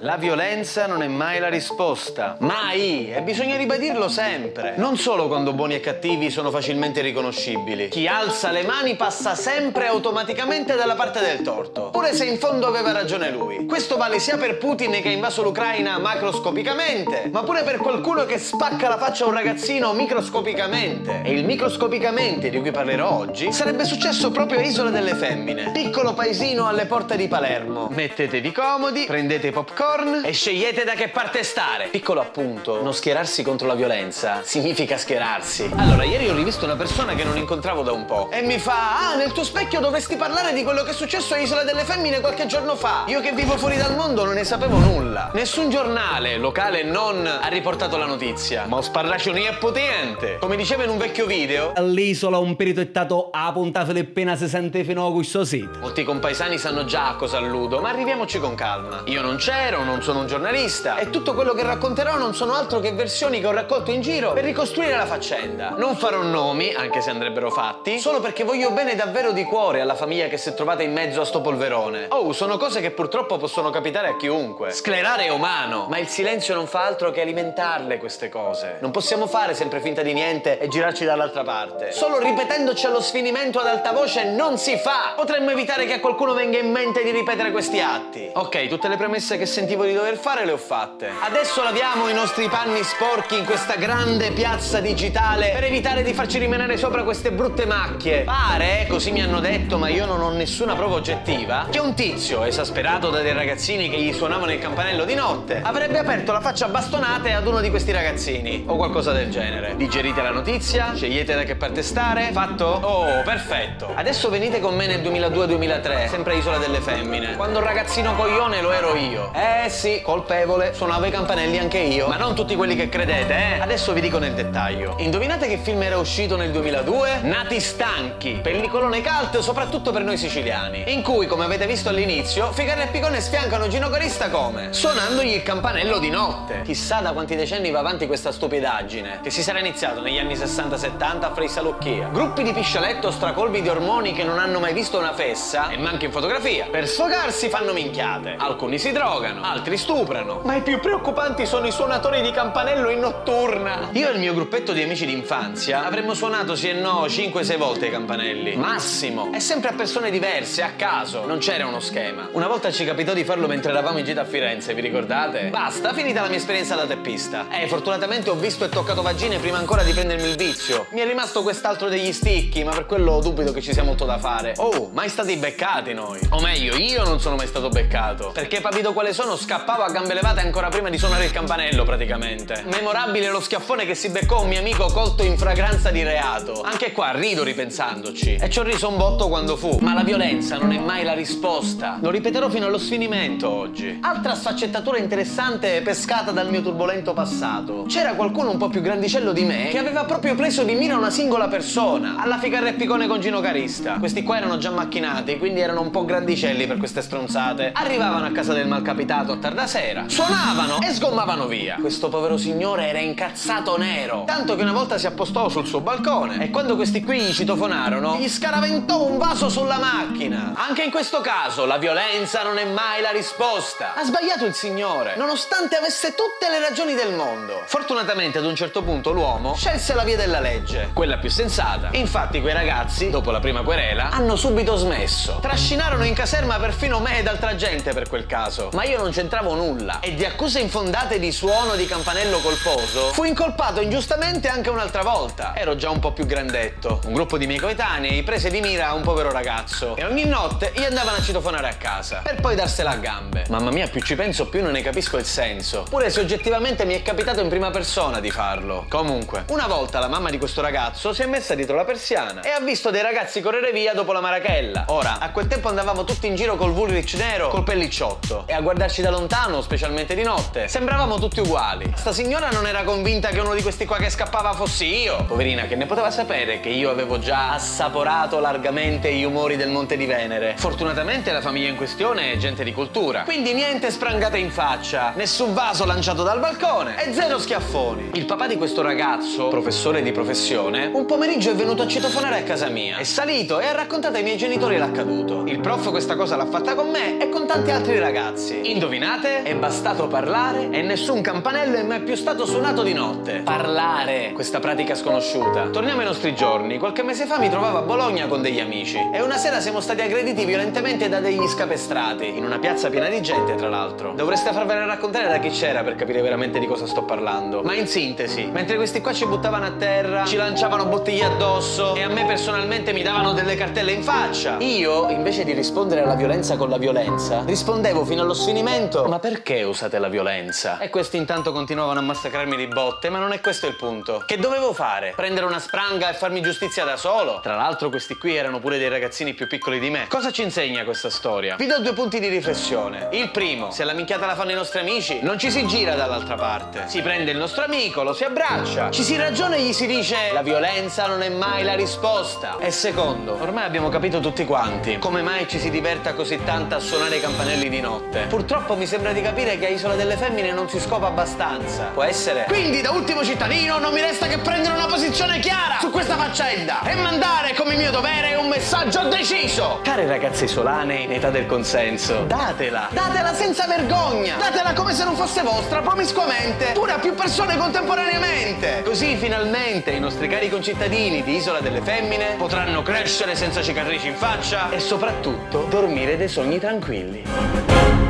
La violenza non è mai la risposta. Mai! E bisogna ribadirlo sempre. Non solo quando buoni e cattivi sono facilmente riconoscibili. Chi alza le mani passa sempre automaticamente dalla parte del torto. Pure se in fondo aveva ragione lui. Questo vale sia per Putin che ha invaso l'Ucraina macroscopicamente, ma pure per qualcuno che spacca la faccia a un ragazzino microscopicamente. E il microscopicamente di cui parlerò oggi sarebbe successo proprio a Isola delle Femmine, piccolo paesino alle porte di Palermo. Mettetevi comodi, prendete i popcorn e scegliete da che parte stare. Piccolo appunto, non schierarsi contro la violenza significa schierarsi. Allora, ieri ho rivisto una persona che non incontravo da un po' e mi fa: "Ah, nel tuo specchio dovresti parlare di quello che è successo a Isola delle Femmine qualche giorno fa. Io che vivo fuori dal mondo non ne sapevo nulla. Nessun giornale, locale e non, ha riportato la notizia. Ma ho sparracioni è potente. Come diceva in un vecchio video, All'isola un perito è stato a punta filippina si sente fino a questo sito. Molti compaesani sanno già a cosa alludo, ma arriviamoci con calma. Io non c'ero, non sono un giornalista e tutto quello che racconterò non sono altro che versioni che ho raccolto in giro per ricostruire la faccenda. Non farò nomi, anche se andrebbero fatti, solo perché voglio bene davvero di cuore alla famiglia che si è trovata in mezzo a sto polverone. Oh, sono cose che purtroppo possono capitare a chiunque. Sclerare è umano, ma il silenzio non fa altro che alimentarle queste cose. Non possiamo fare sempre finta di niente e girarci dall'altra parte. Solo ripetendoci allo sfinimento ad alta voce non si fa. Potremmo evitare che a qualcuno venga in mente di ripetere questi atti. Ok, tutte le premesse che sentivo di dover fare le ho fatte. Adesso laviamo i nostri panni sporchi in questa grande piazza digitale per evitare di farci rimanere sopra queste brutte macchie. Pare, così mi hanno detto, ma io non ho nessuna prova oggettiva, che un tizio, esasperato da dei ragazzini che gli suonavano il campanello di notte, avrebbe aperto la faccia a bastonate ad uno di questi ragazzini o qualcosa del genere. Digerite la notizia? Scegliete da che parte stare? Fatto? Oh, perfetto. Adesso venite con me nel 2002-2003, sempre Isola delle Femmine. Quando ragazzino coglione lo ero io. Eh sì, colpevole, suonavo i campanelli anche io. Ma non tutti quelli che credete, eh? Adesso vi dico nel dettaglio. Indovinate che film era uscito nel 2002? Nati stanchi, pellicolone cult soprattutto per noi siciliani. In cui, come avete visto all'inizio, Figaro e Picone sfiancano Gino Carista come? Suonandogli il campanello di notte. Chissà da quanti decenni va avanti questa stupidaggine, che si sarà iniziato negli anni 60-70 a Frei Salucchia. Gruppi di piscialetto stracolvi di ormoni che non hanno mai visto una fessa, e manca in fotografia. Per sfogarsi fanno minchiate. Alcuni si drogano, altri stuprano. Ma i più preoccupanti sono i suonatori di campanello in notturna. Io e il mio gruppetto di amici d'infanzia avremmo suonato sì e no 5-6 volte i campanelli. Massimo. E sempre a persone diverse, a caso. Non c'era uno schema. Una volta ci capitò di farlo mentre eravamo in gita a Firenze, vi ricordate? Basta, finita la mia esperienza da teppista. Eh, fortunatamente ho visto e toccato vagine prima ancora di prendermi il vizio. Mi è rimasto quest'altro degli sticchi, ma per quello dubito che ci sia molto da fare. Oh, mai stati beccati noi. O meglio, io non sono mai stato beccato. Perché papito quale sono, scappavo a gambe levate ancora prima di suonare il campanello, praticamente. Memorabile lo schiaffone che si beccò un mio amico colto in fragranza di reato. Anche qua rido ripensandoci. E ci ho riso un botto quando fu. Ma la violenza non è mai la risposta. Lo ripeterò fino allo sfinimento oggi. Altra sfaccettatura interessante pescata dal mio turbolento passato. C'era qualcuno un po' più grandicello di me che aveva proprio preso di mira una singola persona. Alla ficarra e picone con Gino Carista. Questi qua erano già macchinati, quindi erano un po' grandicelli per queste stronzate. Arrivavano a casa del malcapitato a tarda sera, suonavano e sgommavano via. Questo povero signore era incazzato nero. Tanto che una volta si appostò sul suo balcone e quando questi qui citofonarono, gli scaraventò un vaso sulla macchina. Anche in questo caso la violenza non è mai la risposta. Ha sbagliato il signore, nonostante avesse tutte le ragioni del mondo. Fortunatamente ad un certo punto l'uomo scelse la via della legge, quella più sensata. Infatti quei ragazzi, dopo la prima querela, hanno subito smesso. Trascinarono in caserma perfino me ed altra gente per quel caso. Ma io non c'entravo nulla. E di accuse infondate di suono di campanello colposo, fu incolpato ingiustamente anche un'altra volta. Ero già un po' più grandetto. Un gruppo di miei coetanei prese di mira un povero ragazzo e ogni notte gli andavano a citofonare a casa per poi darsela a gambe. Mamma mia, più ci penso, più non ne capisco il senso. Pure se oggettivamente mi è capitato in prima persona di farlo. Comunque, una volta la mamma di questo ragazzo si è messa dietro la persiana e ha visto dei ragazzi correre via dopo la marachella. Ora, a quel tempo andavamo tutti in giro col Woolrich nero, col pellicciotto e a guardarci da lontano, specialmente di notte, sembravamo tutti uguali. Sta signora non era convinta che uno di questi qua che scappava fossi io. Poverina, che ne poteva sapere che io avevo già assaporato largamente gli umori del Monte di Venere. Fortunatamente la famiglia in questione è gente di cultura. Quindi niente sprangate in faccia, nessun vaso lanciato dal balcone e zero schiaffoni. Il papà di questo ragazzo, professore di professione, un pomeriggio è venuto a citofonare a casa mia. È salito e ha raccontato ai miei genitori l'accaduto. Il prof questa cosa l'ha fatta con me e con tanti altri ragazzi. Indovinate? È bastato parlare e nessun campanello è mai più stato suonato di notte. Parlare, questa pratica sconosciuta. Torniamo ai nostri giorni. Qualche mese fa mi trovavo a Bologna con degli amici e una sera siamo stati aggrediti violentemente da degli scapestrati, in una piazza piena di gente, tra l'altro. Dovreste farvene raccontare da chi c'era per capire veramente di cosa sto parlando. Ma in sintesi, mentre questi qua ci buttavano a terra, ci lanciavano bottiglie addosso e a me personalmente mi davano delle cartelle in faccia, io, invece di rispondere alla violenza con la violenza, rispondevo fino allo sfinimento: Ma perché usate la violenza? E questi intanto continuavano a massacrarmi di botte, ma non è questo il punto. Che dovevo fare? Prendere una spranga e farmi giustizia da solo? Tra l'altro, questi qui erano pure dei ragazzini più piccoli di me. Cosa ci insegna questa storia? Vi do due punti di riflessione. Il primo, se la minchiata la fanno i nostri amici, non ci si gira dall'altra parte. Si prende il nostro amico, lo si abbraccia, ci si ragiona e gli si dice: La violenza non è mai la risposta. E secondo, ormai abbiamo capito tutti quanti come mai ci si diverta così tanto a suonare i campanelli di notte. Purtroppo mi sembra di capire che a Isola delle Femmine non si scopa abbastanza. Può essere? Quindi, da ultimo cittadino, non mi resta che prendere una posizione chiara su questa faccenda e mandare come mio dovere un messaggio deciso. Care ragazze isolane in età del consenso, datela, datela senza vergogna, datela come se non fosse vostra, promiscuamente, pure a più persone contemporaneamente. Così finalmente i nostri cari concittadini di Isola delle Femmine potranno crescere senza cicatrici in faccia e soprattutto dormire dei sogni tranquilli.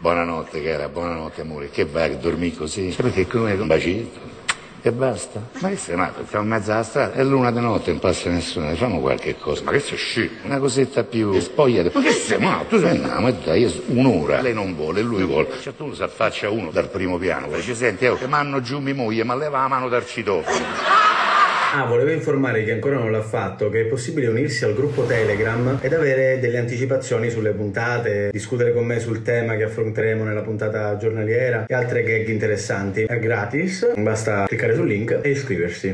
Buonanotte cara, buonanotte amore. Che vai a dormire così? Perché come un bacetto? E basta? Ma che sei matto? Stiamo in mezzo alla strada, è l'una di notte, non passa nessuno, facciamo qualche cosa. Ma che sei scemo? Una cosetta più spogliata. Ma che sei matto? Tu sei andiamo e dai, io- un'ora. Lei non vuole, lui vuole. Cioè tu si affaccia uno dal primo piano, dice senti, oh, che manno giù mia moglie, ma leva la mano dal citofono. Ah, volevo informare chi ancora non l'ha fatto che è possibile unirsi al gruppo Telegram ed avere delle anticipazioni sulle puntate, discutere con me sul tema che affronteremo nella puntata giornaliera e altre gag interessanti. È gratis, basta cliccare sul link e iscriversi.